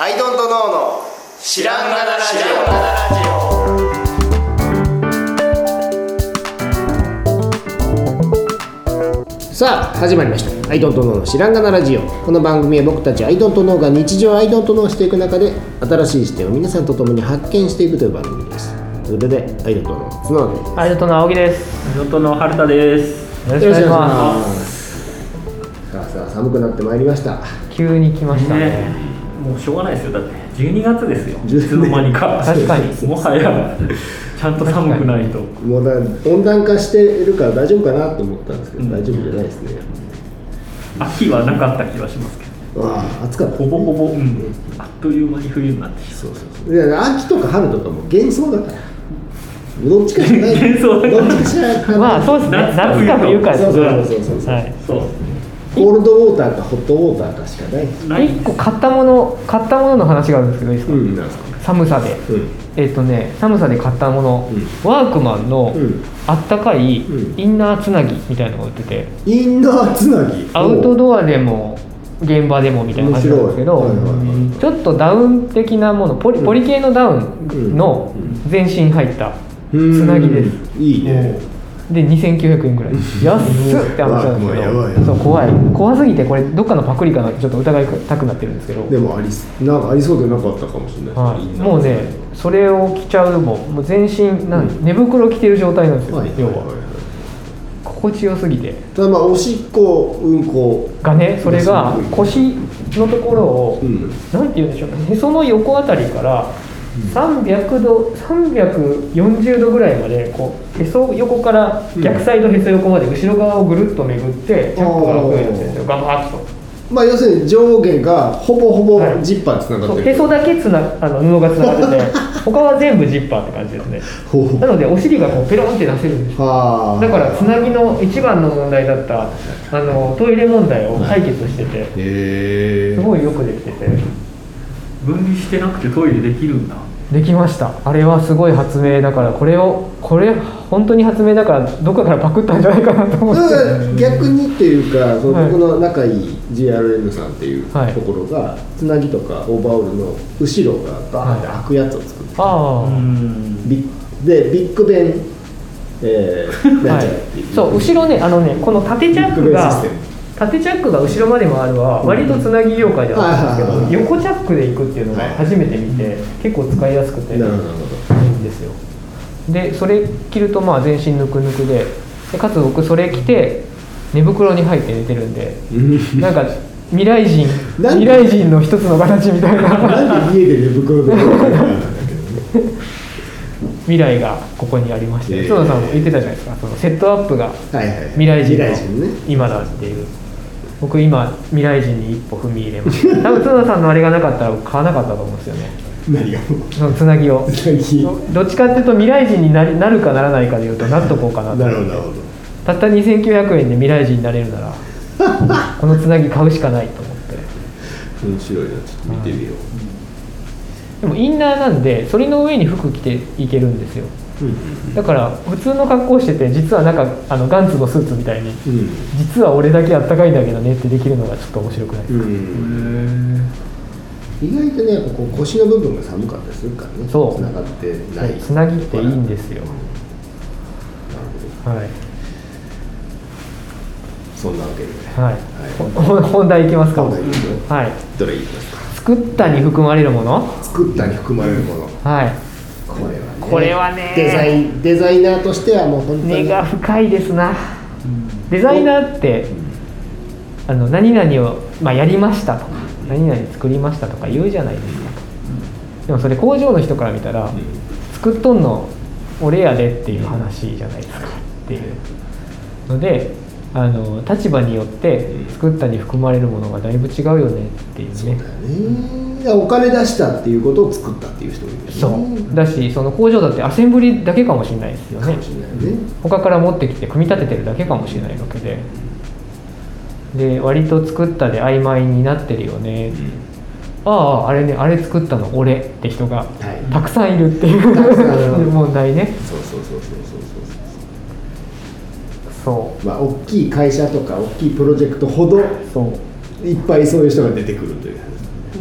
アイドントノーの知らんがなラジさあ始まりました「アイドントノーの知らんがなラジオ」この番組は僕たちアイドントノーが日常アイドントノーしていく中で新しい視点を皆さんと共に発見していくという番組ですということでアイドントノー角田ですアイドトの青木です。地元の春田です。よろしくお願いします。すさあさあ寒くなってまいりました急に来ましたね。ね、もうしょうがないですよ。だって12月ですよ。い12つの間にか。確かに。もはやちゃんと寒くないと。もうだ温暖化してるから大丈夫かなと思ったんですけど、うん。大丈夫じゃないですね。秋はなかった気はしますけど。わあ暑かった。ほぼほぼ、うん、あっという間に冬になってきそうそうそう。いや秋とか春とかも幻想だから。どっちかしかない。幻想だから。どっちかしかな。いまあそうですね。夏か冬かですそうそうそうそうそう。はい。そう。コールドウォーターかホットウォーターかしかないない。一個買ったもの買ったものの話があるんですけどいいですか。んなんですか？寒さで。うん。えっ、とね寒さで買ったもの、ワークマンのうん。あったかいうん。インナーつなぎみたいなのが売ってて、インナーつなぎ？アウトドアでも現場でもみたいな感じなんですけど、面白いはいはいはい。ちょっとダウン的なものポリポリ系のダウンの全身入ったつなぎです。いいねで2900円ぐらい。安っって話なんですけど。そう怖い。怖すぎてこれどっかのパクリかなってちょっと疑いたくなってるんですけど、でもありすなん。かありそうでなかったかもしれないはい、もうねそれを着ちゃうももう全身なん寝袋着てる状態なんですよ、はいはい要ははい。は。い心地よすぎて。ただまあおしっこうんこ。がねそれが腰のところを、うん。なんて言うんでしょうね。へその横あたりから300度340度ぐらいまでこうへそ横から逆サイドへそ横まで後ろ側をぐるっと巡ってチャックが開くようになってるんですよ。ガバッと。まあ要するに上下がほぼほぼはい。ジッパーつながってる。へそだけつなあの布がつながってて 他は全部ジッパーって感じですね。なのでお尻がこうペロンって出せるんですだからつなぎの一番の問題だったあのトイレ問題を解決しててへえすごいよくできてて。分離してなくてトイレできるんだ。できました。あれはすごい発明だからこれをこれ本当に発明だからどっかからパクったんじゃないかなと思って。逆にっていうかそのはい。僕の仲いい GRN さんっていうとはい。ころがつなぎとかオーバーオールの後ろがバーンって開くやつを作ってああ、ん。ビッでビッグベン、えー、なんちゃらっていう、そう後ろねあのねこの縦チャックビッグベンがシステム縦チャックが後ろまでもあるは割とつなぎ業界ではあるんですけど横チャックで行くっていうのが初めて見て結構使いやすくていいんですよ。でそれ着るとまあ全身ぬくぬくででかつ僕それ着て寝袋に入って寝てるんでなんか未来人未来人の一つの形みたいな。なんで家で寝袋で未来がここにありまして。ええ。角田さんも言ってたじゃないですか。そのセットアップが未来人のね。今だっていう僕今未来人に一歩踏み入れました。多分角田さんのあれがなかったら買わなかったと思うんですよね。何が？そのつなぎ。をどっちかっていうと未来人になりなるかならないかでいうとなっとこうかなとなるほど。たった2900円で未来人になれるなら このつなぎ買うしかないと思って。面白いな。ちょっと見てみよでもインナーなんでそれの上に服着ていけるんですよ。ううんだから普通の格好してて実はなんかあのガンツのスーツみたいにうん。実は俺だけあったかいんだけどねってできるのがちょっと面白くないですか、うん。意外とねやっぱこう腰の部分が寒かったりするからねそう。つながってない。つなぎっていいんですよ。なるはい。ほどそんなわけで。はい、ほ本題いきますか？はい。どれいきますか？作ったに含まれるもの？作ったに含まれるもの。はいこれはね。これはね。デザインデザイナーとしてはもう本当に。根が深いですな。デザイナーってあの何々を、まあ、やりましたとか何々作りましたとか言うじゃないですか。でもそれ工場の人から見たら作っとんの俺やでっていう話じゃないですか。っていう。のであの立場によって作ったに含まれるものがだいぶ違うよねっていうねそうだよねだからお金出したっていうことを作ったっていう人もいるよね。そう。だしその工場だってアセンブリだけかもしれないですよね。かもしれないね。他から持ってきて組み立ててるだけかもしれないわけで。で割と作ったで曖昧になってるよね、あああれねあれ作ったの俺って人がはい。たくさんいるっていう、たくさんいる。問題ね。そうそうそうそうそうそそうまあ大きい会社とか大きいプロジェクトほどうそう。いっぱいそういう人が出てくるという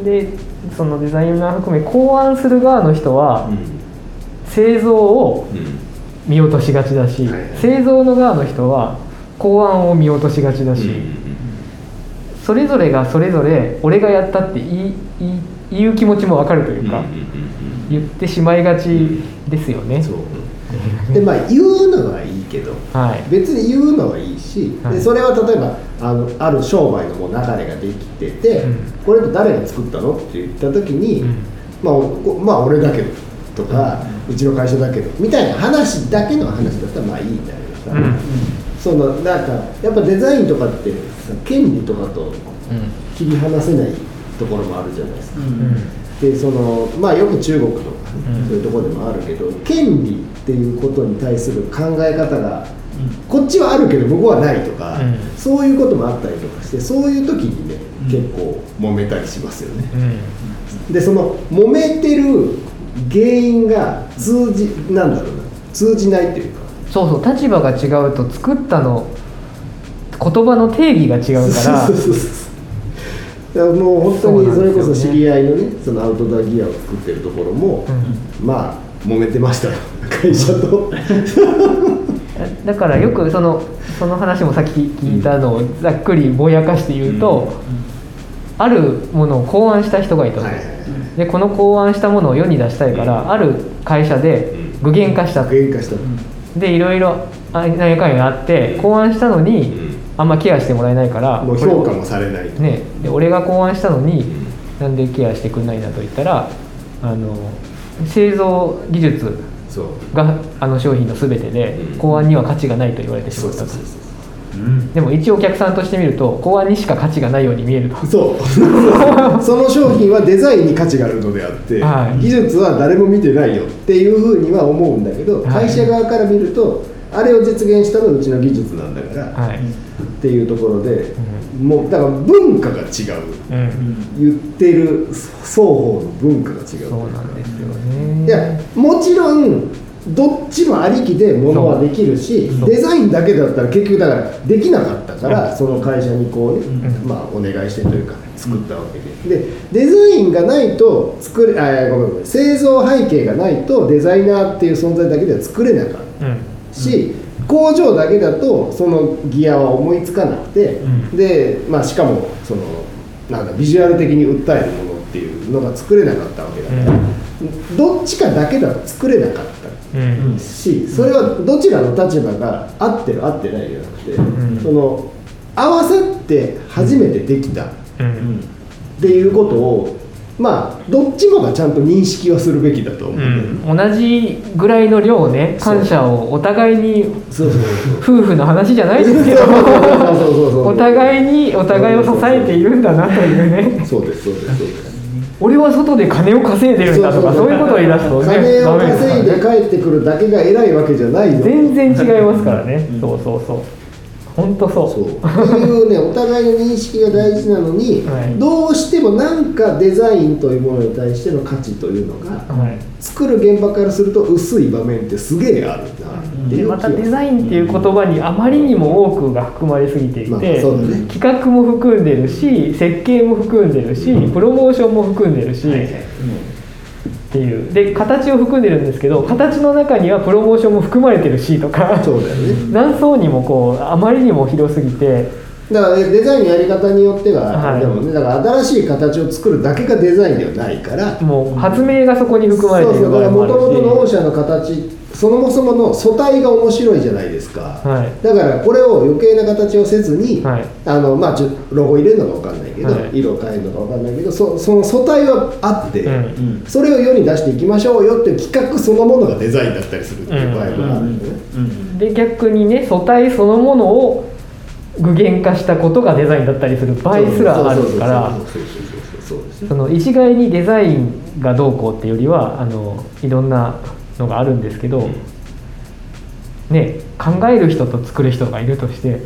でそのデザイナー含め考案する側の人は製造を見落としがちだし、製造の側の人は考案を見落としがちだし、それぞれがそれぞれ俺がやったって言い言い言う気持ちも分かるというか、言ってしまいがちですよね。そう。でまあ言うのはいいけどはい。別に言うのはいいし、はい。でそれは例えばあのある商売のもう流れができてて、うん。これって誰が作ったの？って言った時に、うん。まあ、おまあ俺だけどとか、うちの会社だけどみたいな話だけの話だったらまあいいんだけどさ、うん。そのなんかやっぱデザインとかってさ権利とかと切り離せないところもあるじゃないですか。でそのまあよく中国とか、うん。そういうところでもあるけど権利っていうことに対する考え方が、こっちはあるけど向こうはないとか、うん。そういうこともあったりとかしてそういう時にね、結構揉めたりしますよね。うん。でその揉めてる原因が通じなんだろうな。通じないっていうか。そうそう立場が違うと作ったの言葉の定義が違うから。もう本当にそれこそ知り合いのねそのアウトドアギアを作ってるところも、まあ揉めてましたよ会社と。だからよくそのその話もさっき聞いたのをざっくりぼやかして言うと、あるものを考案した人がいたと、はい。はいはいでこの考案したものを世に出したいから、ある会社で具現化した。と、具現化した。でいろいろあ何やかんやあって考案したのに、あんまケアしてもらえないからもう評価もされない。ね、で俺が考案したのに、なんでケアしてくんないんだと言ったらあの製造技術があの商品の全てでうん。考案には価値がないと言われてしまったと。でも一応お客さんとして見ると考案にしか価値がないように見えると。そう。その商品はデザインに価値があるのであって、はい。技術は誰も見てないよっていうふうには思うんだけど、はい。会社側から見るとあれを実現したのはうちの技術なんだから、はい、っていうところで、もうだから文化が違う。うん、言ってる双方の文化が違う。そうなんですよね。いやもちろんどっちもありきでものはできるしデザインだけだったら結局だからできなかったからその会社にこうね、うん。まあお願いしてというか作ったわけで。でデザインがないと作れあごめんごめん製造背景がないとデザイナーっていう存在だけでは作れなかったうん。し、工場だけだとそのギアは思いつかなくて、うん。で、まあ、しかもそのなんだビジュアル的に訴えるものっていうのが作れなかったわけだから、どっちかだけだと作れなかったうん。しそれはどちらの立場が合ってる合ってないじゃなくて、ん。その合わさって初めてできたっうん。ていうことをまあどっちもがちゃんと認識はするべきだと思ううん、同じぐらいの量ね感謝をお互いにそうそう夫婦の話じゃないですけどお互いにお互いを支えているんだなというね。そうですそうですそうです。俺は外で金を稼いでるんだとかそういうことを言い出すとね金を稼いでね。帰ってくるだけが偉いわけじゃないよ。全然違いますからね、そうそうそう本当そう。そう。っていうねお互いの認識が大事なのに、はい。どうしてもなんかデザインというものに対しての価値というのが、はい。作る現場からすると薄い場面ってすげえあるなっていうでまたデイザインっていう言葉にあまりにも多くが含まれすぎていて、まあね。企画も含んでるし設計も含んでるしプロモーションも含んでるし、っていう。で形を含んでるんですけど形の中にはプロモーションも含まれてるしとか。そうだよね。何層にもこうあまりにも広すぎてだからデザインのやり方によっては、はい。でもねだから新しい形を作るだけがデザインではないからもう発明がそこに含まれているそうそうだから場合もあるし。もともとの御社の形そもそもの素体が面白いじゃないですか、はい。だからこれを余計な形をせずに、はい。あのまあ、ちょロゴ入れるのか分かんないけど、はい。色を変えるのか分かんないけどそその素体はあって、うん。それを世に出していきましょうよっていう企画そのものがデザインだったりするっていう場合もあるんだよね、で逆にね素体そのものを具現化したことがデザインだったりする場合すらあるからその一概にデザインがどうこうっていうよりはあのいろんなのがあるんですけど、ね考える人と作る人がいるとして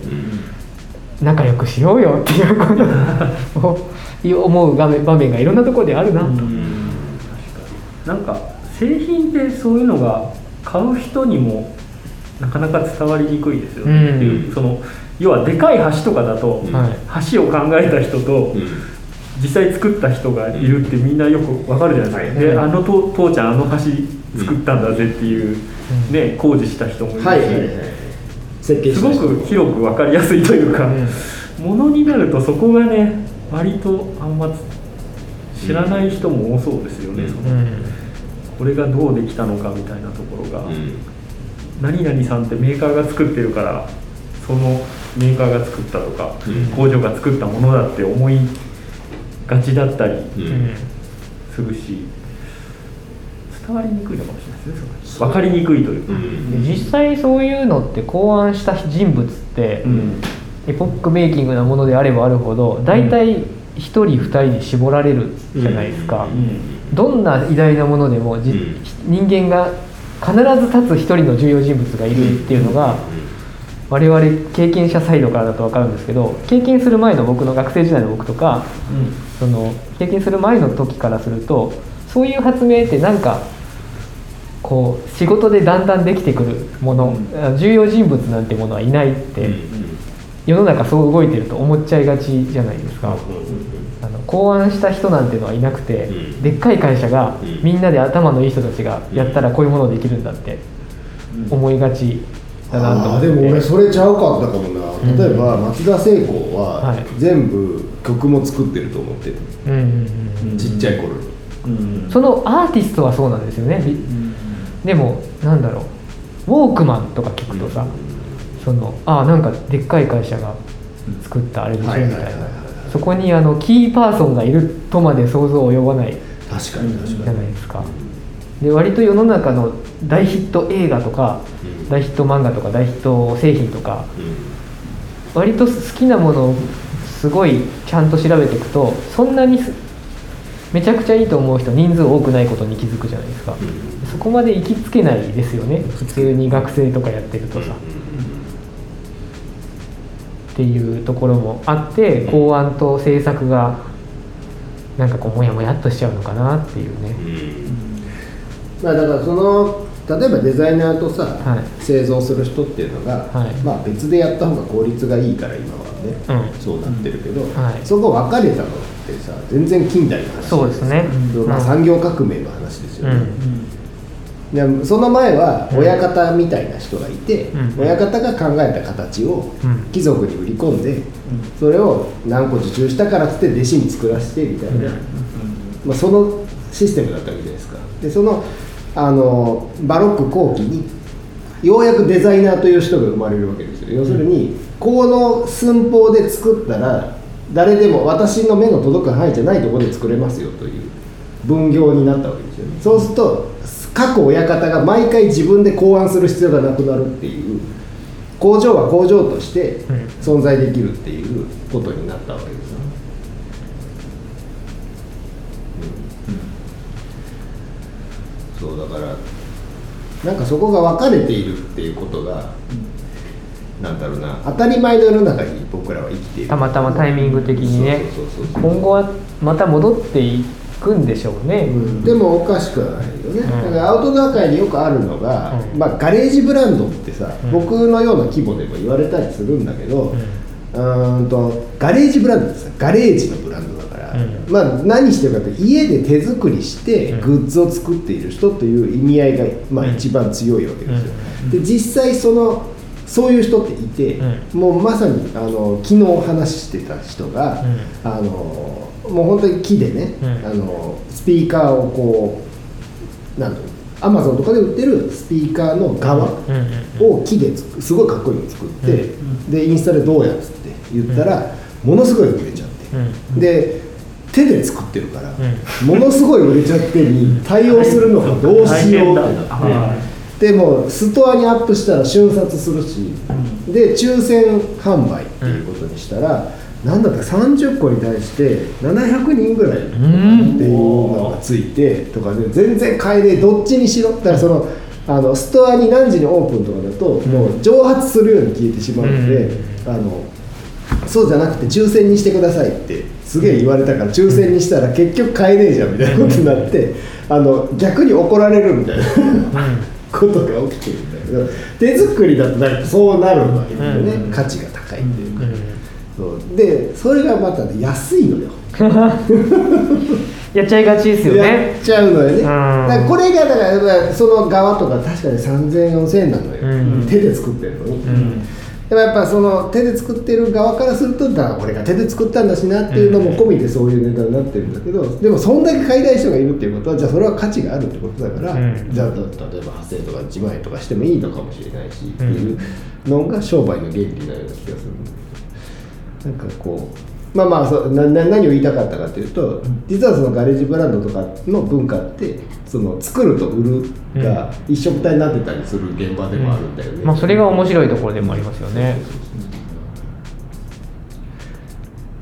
仲良くしようよっていうことを思う場面場面がいろんなところであるなと。なんか製品ってそういうのが買う人にもなかなか伝わりにくいですよね、うん。っていうその要はでかい橋とかだと、はい。橋を考えた人と実際作った人がいるってみんなよくわかるじゃないですか、であの父父ちゃんあの橋作ったんだぜっていう、ね工事した人もいるし、はいはいはい設計すごく広く分かりやすいというか、ものになるとそこがね割とあんま知らない人も多そうですよね、うん。そのうんこれがどうできたのかみたいなところが、うん何々さんってメーカーが作ってるからそのメーカーが作ったとか、うん。工場が作ったものだって思いがちだったりするし伝わりにくいのかもしれないですね分かりにくいというか、うん。で実際そういうのって考案した人物って、うん。エポックメイキングなものであればあるほど大体1人2人に絞られるじゃないですか、どんな偉大なものでもじ、うん。人間が必ず立つ一人の重要人物がいるっていうのが、我々経験者サイドからだと分かるんですけど経験する前の僕の学生時代の僕とかその経験する前の時からするとそういう発明ってなんかこう仕事でだんだんできてくるもの、う重要人物なんてものはいないって、世の中そう動いてると思っちゃいがちじゃないですか。あの考案した人なんてのはいなくて、うん。でっかい会社が、うん。みんなで頭のいい人たちがやったらこういうものできるんだって思いがちだなと思って。でも俺それちゃうかったかもな。例えば松田聖子ははい。全部曲も作ってると思ってる、うんうんうんうん。ちっちゃい頃に。うん。そのアーティストはそうなんですよね、びでもなんだろう。ウォークマンとか聞くとさ、そのああなんかでっかい会社が作ったあれでしょみたいなはいはいはい。はいそこにあのキーパーソンがいるとまで想像及ばない。確かに確じゃかにないですか。で割と世の中の大ヒット映画とかうん。大ヒット漫画とか大ヒット製品とかうん。割と好きなものをすごいちゃんと調べていくとそんなにすめちゃくちゃいいと思う人人数多くないことに気づくじゃないですか。そこまで行きつけないですよね。普通に学生とかやってるとさっていうところもあって考案と制作がなんかこうモヤモヤっとしちゃうのかなっていうね。まあだからその例えばデザイナーとさ、はい。製造する人っていうのが、はい。まあ別でやった方が効率がいいから今はね、うん。そうなってるけど、はい。そこ分かれたのってさ全然近代の話そうですね。まあ、うん。産業革命の話ですよね、うんでその前は親方みたいな人がいて、うん。親方が考えた形をうん。貴族に売り込んで、それを何個受注したからっつって弟子に作らせてみたいな、まあ、そのシステムだったわけじゃないですか。でそのあのバロック後期にようやくデザイナーという人が生まれるわけですよ。要するにこの寸法で作ったら誰でも私の目の届く範囲じゃないところで作れますよという分業になったわけですよね。そうすると各親方が毎回自分で考案する必要がなくなるっていう工場は工場としてうん存在できるっていうことになったわけですよ。ねそうだからなんかそこが分かれているっていうことが、なんだろうな当たり前の世の中に僕らは生きている。たまたまタイミング的にね。今後はまた戻っていくんでしょうね、うん。でもおかしくはないよね、ん。だからアウトドア界によくあるのが、うん。まあ、ガレージブランドってさ、うん。僕のような規模でも言われたりするんだけど、うん。うーんとガレージブランドってさガレージのブランドだから、うん。まあ、何してるかって家で手作りしてうん。グッズを作っている人という意味合いが、まあ、うん。一番強いわけですよ、うん。で実際そのそういう人っていて、うもうまさにあの昨日話してた人が、うん。あのもう本当に木でね、うん。あのスピーカーをこうなんだろうアマゾンとかで売ってるスピーカーの側を木でつくすごいかっこいいの作って、でインスタでどうやっつって言ったら、ものすごい売れちゃって、うん。で手で作ってるから、うものすごい売れちゃってに対応するのがどうしようって。なって、はでもストアにアップしたら瞬殺するし、で抽選販売っていうことにしたら、なんだったら30個に対して700人ぐらいっていうのがついてとかで全然買えねえどっちにしろだからそのあのストアに何時にオープンとかだともう蒸発するように消えてしまうので、あのそうじゃなくて抽選にしてくださいってすげえ言われたから抽選にしたら結局買えねえじゃんみたいなことになってあの逆に怒られるみたいなことが起きてるんだけど手作りだとなんかそうなるわけだよね、うん。価値が高いっていうか、そう。でそれがまたね安いのよ。やっちゃいがちですよやねっちゃうのよね。ん。だこれがだからその側とか確かに30004000円なのよ、うん。手で作ってるの。に、うんでもやっぱその手で作ってる側からするとだ俺が手で作ったんだしなっていうのも込みでそういう値段になってるんだけどでもそんだけ買いたい人がいるっていうことはじゃあそれは価値があるってことだから、うん。じゃあ例えば8000円とか1万円とかしてもいいのかもしれないしっていうのが商売の原理なような気がするんだけど。なんかこうまあまあそうなな何を言いたかったかというと実はそのガレージブランドとかの文化ってその作ると売るが一緒くたになってたりする現場でもあるんだよね。まあそれが面白いところでもありますよね。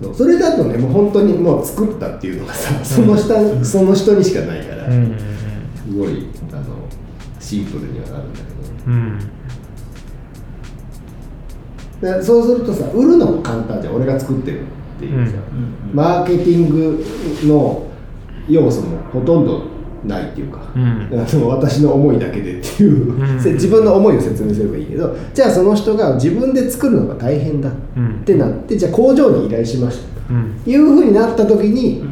そうそれだとねもう本当にもう作ったっていうのがさその下、その人にしかないから、うんうんすごいあのシンプルにはなるんだけうん。そうするとさ売るのも簡単じゃん。俺が作ってるっていうさ、うん。マーケティングの要素もほとんどないっていうか、うん。あの私の思いだけでっていう、自分の思いを説明すればいいけど。じゃあその人が自分で作るのが大変だってなって、じゃあ工場に依頼しましたいうふうになった時に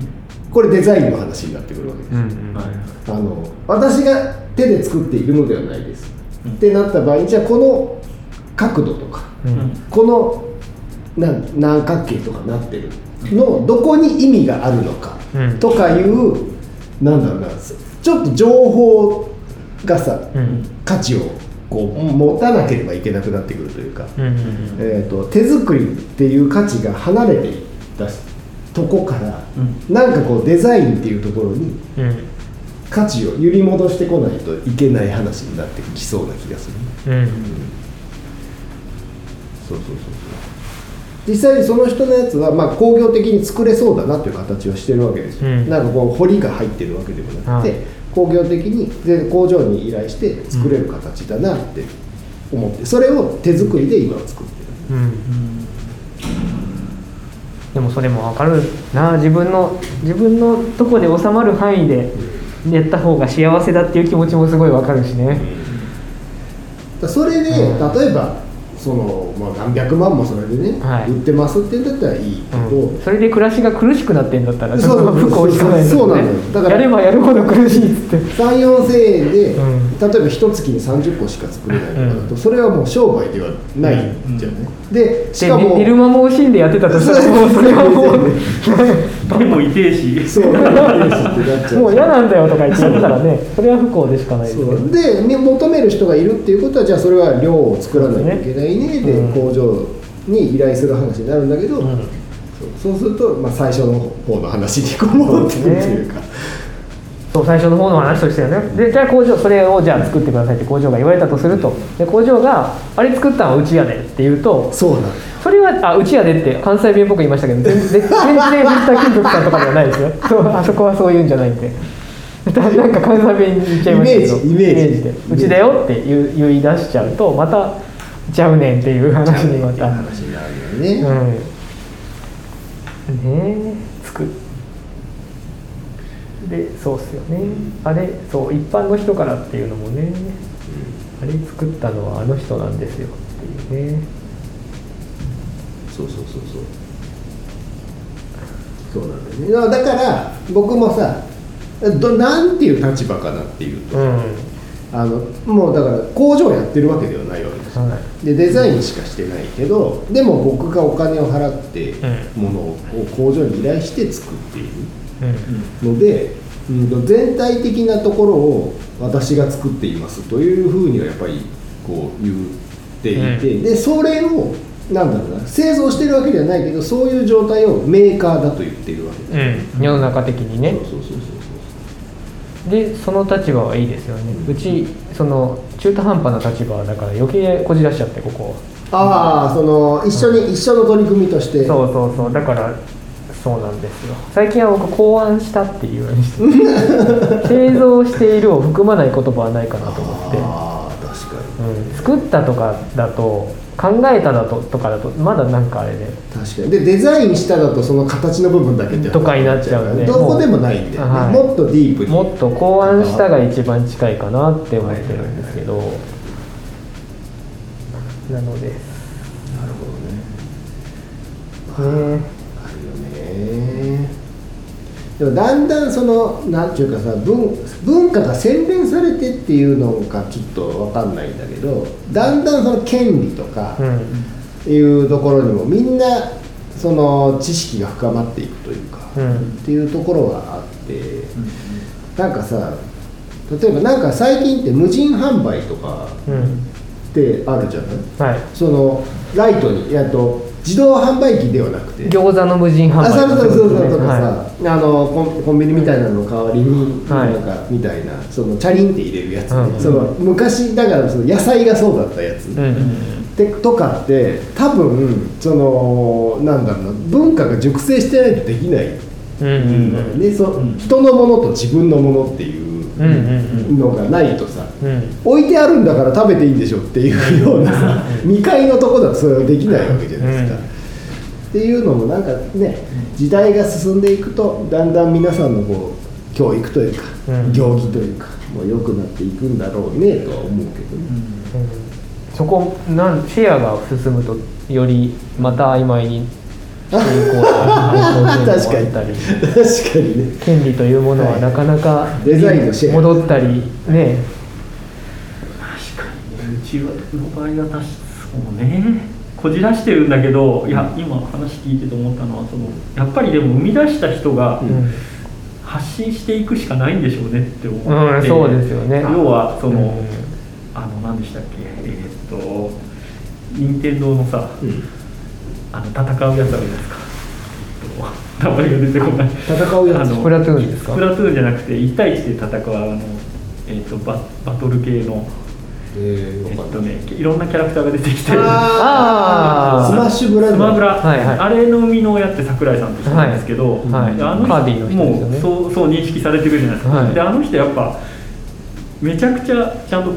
これデザインの話になってくるわけです、あの私が手で作っているのではないです、うんってなった場合じゃあこの角度とかうん。このなん何角形とかなってる。のどこに意味があるのかうん。とかいう、なんだろうな。ちょっと情報がさ、うん。価値をこう持たなければいけなくなってくるというか、うんうんえー、と手作りっていう価値が離れていったとこから、なんかこうデザインっていうところにうん。価値を揺り戻してこないといけない話になってきそうな気がする。うん。そうそうそうそう実際にその人のやつは、まあ、工業的に作れそうだなという形をしてるわけですよ、うん。なんかこう彫りが入ってるわけでもなくて、はい工業的にで工場に依頼して作れる形だなって思ってそれを手作りで今は作ってる。うん。でもそれも分かるな。自分の自分のとこで収まる範囲でやった方が幸せだっていう気持ちもすごい分かるしね。だそれで、うん。例えばその、まあ、何百万もそれでね、はい。売ってますって言うんだったらいいけど、うん。それで暮らしが苦しくなってんだったらそうそう不幸しかなそうなのよ。だからやればやるほど苦しいっつって。3 4千円で、うん。例えば一月に30個しか作れないとかだと、うん。それはもう商売ではないじゃない、でしでかも寝る間も惜しんでやってたとしたらもうそれはもう でも痛えし。そう。ってなっちゃうもう嫌なんだよとか言ってやってたらね。それは不幸でしかないですでみ求める人がいるっていうことはじゃあそれは量を作らないといけないね。で、うん。工場に依頼する話になるんだけど、うん。そうそうすると、まあ、最初の方の話にこう戻ってくるというか。そう最初の方の話としてはね。でじゃあ工場それをじゃあ作ってくださいって工場が言われたとすると。で工場が「あれ作ったのはうちやで」って言うとそうなのそれはあうちやでって関西弁っぽく言いましたけど全然全然藤田金属さんとかではないですよ。そうあそこはそういうんじゃないんで。だなんか関西弁に言っちゃいましたけどイメージイメージ。で「うちだよ」って言い出しちゃうとまた「ちゃうねん」っていう話にまた。話になるよね、うん。ねえ作っでそうっすよね。あれそう一般の人からっていうのもね。あれ作ったのはあの人なんですよっていうねそうそうそうそう。そうなんだよね。だから僕もさどなんていう立場かなっていうと、うん。あのもうだから工場やってるわけではないわけです。よはでデザインしかしてないけどでも僕がお金を払ってうものを工場に依頼して作っているので、うん、全体的なところを私が作っていますというふうにはやっぱりこう言っていて、うん。でそれをなんだろうな製造してるわけではないけどそういう状態をメーカーだと言っているわけです、うん、世の中的にね。そうそうそうそうでその立場はいいですよね。うちその中途半端な立場だから余計こじらしちゃってここああその一緒に、一緒の取り組みとして。そうそうそう。だからそうなんですよ。最近は僕考案したっていうようにして。製造しているを含まない言葉はないかなと思って、ああ確かに。うん、作ったとかだと考えただととかだとまだなんかあれで。確かに。でデザインしただとその形の部分だけってとかになっちゃうんで。どこでもないんで、はい。もっとディープに。もっと考案したが一番近いかなって思ってるんですけど。なので。なるほどね。ねでもだんだんそのなんていうかさ文文化が洗練されてっていうのかちょっと分かんないんだけどだんだんその権利とかうんいうところにもみんなその知識が深まっていくというか、うんっていうところがあって、なんかさ例えばなんか最近って無人販売とかうんってあるじゃない？はい。そのライトにやっと自動販売機ではなくて。餃子の無人販売あそうそうそうそうとかさ、はあのコンコンビニみたいなのの代わりに、はい。なんかみたいなそのチャリンって入れるやつ。ね、うん。その昔だからその野菜がそうだったやつ、いうんでとかって多分そのなんだろうな文化が熟成してないとできない。うんう人のものと自分のものっていうのがないとさ、うんうん置いてあるんだから食べていいんでしょっていうようなさ未開のとこだとそれはできないわけじゃないですか。うん。っていうのもなんかね時代が進んでいくとだんだん皆さんのこう教育というか、うん。行儀というかもう良くなっていくんだろうねとは思うけど。ね。そこなんシェアが進むとよりまた曖昧に 確かに。確かにね。権利というものはなかなかデザインのシェア。戻ったりね。確かにね。うちの場合は確かそうね。こじらしてるんだけどいや今話聞いてて思ったのはそのやっぱりでも生み出した人がうん。発信していくしかないんでしょうねって思う。んって、そうですよね。要はその、うん。あの何でしたっけ。えーっと任天堂のさ、あの戦うやつあるじゃないですか。えっと名前が出てこない。戦うやつ。あのスプラトゥーンですか？スプラトゥーンじゃなくて1対1で戦うあの、えーっとババトル系のえーえっとねいろんなキャラクターが出てきて。あー。スマッシュブラザー。スマブラ、はいはい。あれの生みの親って桜井さんって人なんですけど、はい。であの人もうそうそう認識されてるじゃないですか、はい。であの人やっぱめちゃくちゃちゃんと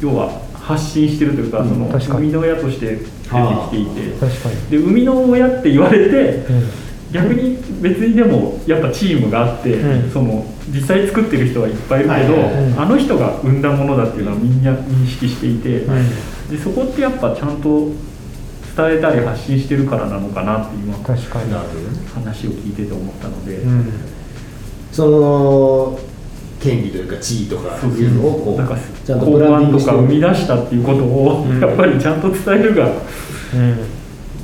要は発信してるというか、うんその確かに。生みの親として出てきていて。確かに。で生みの親って言われてうん。逆に別にでもやっぱチームがあって、うん。その実際作ってる人はいっぱいいるけど、あの人が生んだものだっていうのはみんな認識していて、うん。でそこってやっぱちゃんと伝えたり発信してるからなのかなって今確かに。話を聞いてて思ったので、うん。その権利というか地位とかいうのをこなんちゃんとブランディング生み出したっていうことを、うんやっぱりちゃんと伝えるがうん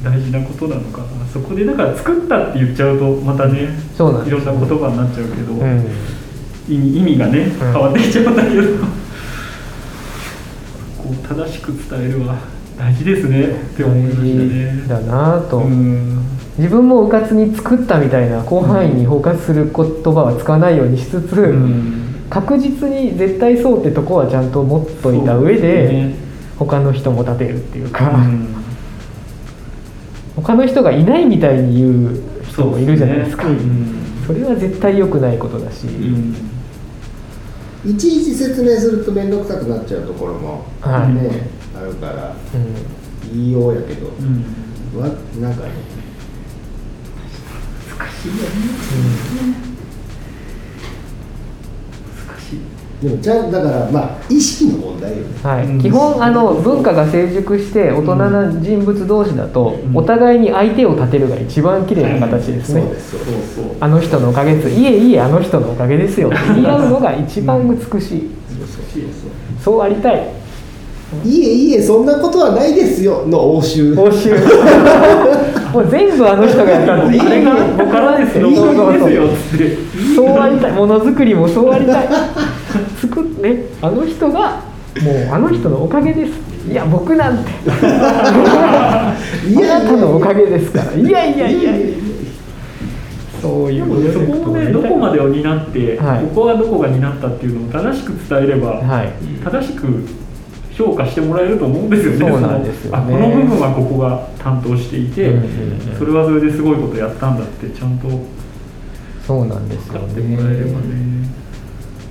大事なことなのかなそこでだから作ったって言っちゃうとまたねそうなんいろんな言葉になっちゃうけど、うん意味がねん変わっていっちゃうんだけど、こう正しく伝えるは大事ですねって思いましたね。だなぁと、うん自分もうかつに作ったみたいな広範囲に包括する言葉は使わないようにしつつ、うん。確実に絶対そうってとこはちゃんと持っといた上で他の人も立てるっていうか、うん。他の人がいないみたいに言う人もいるじゃないですか。そうですね。それは絶対良くないことだし、うん。いちいち説明すると面倒くさくなっちゃうところもはい。ね、あるからうん。言いようやけど、うん。わなんかね難しい。よね難しいでもちゃんだからまあ意識の問題よね。はい。うん。基本あの文化が成熟して大人な人物同士だと、うん。お互いに相手を立てるが一番綺麗な形ですね、そうですそうそうですそう。あの人のおかげです。いえいえあの人のおかげですよ。って言い合うのが一番美しい、そうそうそうありたいいえいえそんなことはないですよ。の応酬。報酬。もう全部あの人がやったんであれが僕からですよ。そうそうそうですよ。ってそうありた。いものづくりもそうありたい。作っねあの人がもうあの人のおかげです。いや僕なんて。あなたのおかげですから。いやいやいや。そういうでもねそこをねどこまでを担って、はい。ここはどこが担ったっていうのを正しく伝えれば、はい。正しく評価してもらえると思うんですよね。そうなんですよね。そのあこの部分はここが担当していて、それはそれですごいことやったんだってちゃんとそうなんですよ使ってもらえればね。ね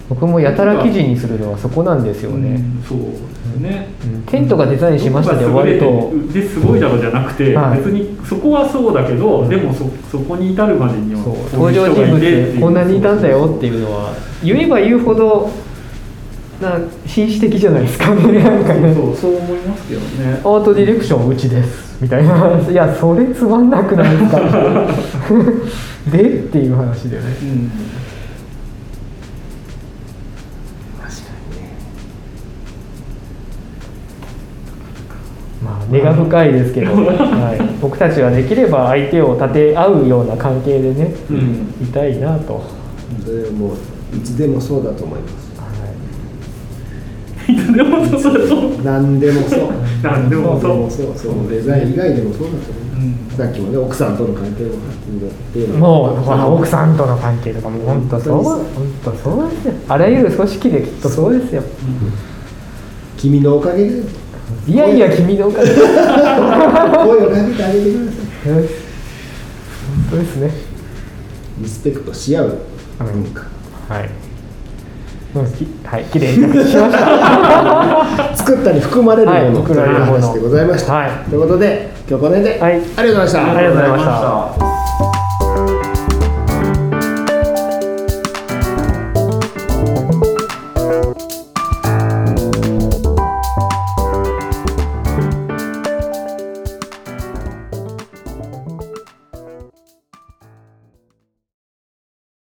僕もやたら記事にするのはそこなんですよね、うんそうですね、うん。テントがデザインしましたで終わると。ですごいだろうじゃなくて、はい。別にそこはそうだけど、でもそそこに至るまでには登場人物てっこんなにいたんだよっていうのは言えば言うほどな紳士的じゃないですか。ねなんかね。そうそう思いますけどね。アートディレクションうちです。みたいな。いやそれつまんなくないですか。でっていう話だよね。うん。まあ根が深いですけど、はい、僕たちはできれば相手を立て合うような関係でねうん。いたいなと、それはもういつでもそうだと思います でもそう。だと何でもそう。何でもそう。そうそう。デザイン以外でもそうだと思います、うん。さっきもね奥さんとの関係もっていうのもうほら奥さんとの関係とかも本当そう。本当そうですよ。あらゆる組織できっとそうですよ。君のおかげで。いやいや君のおかげで。声をかけてあげてください。本当ですね。リスペクトし合う文化、はいうんきはい綺麗にしました。作ったに含まれるもの、はいという話でございました、はい。ということで今日この辺で、はい。ありがとうございました、ありがとうございました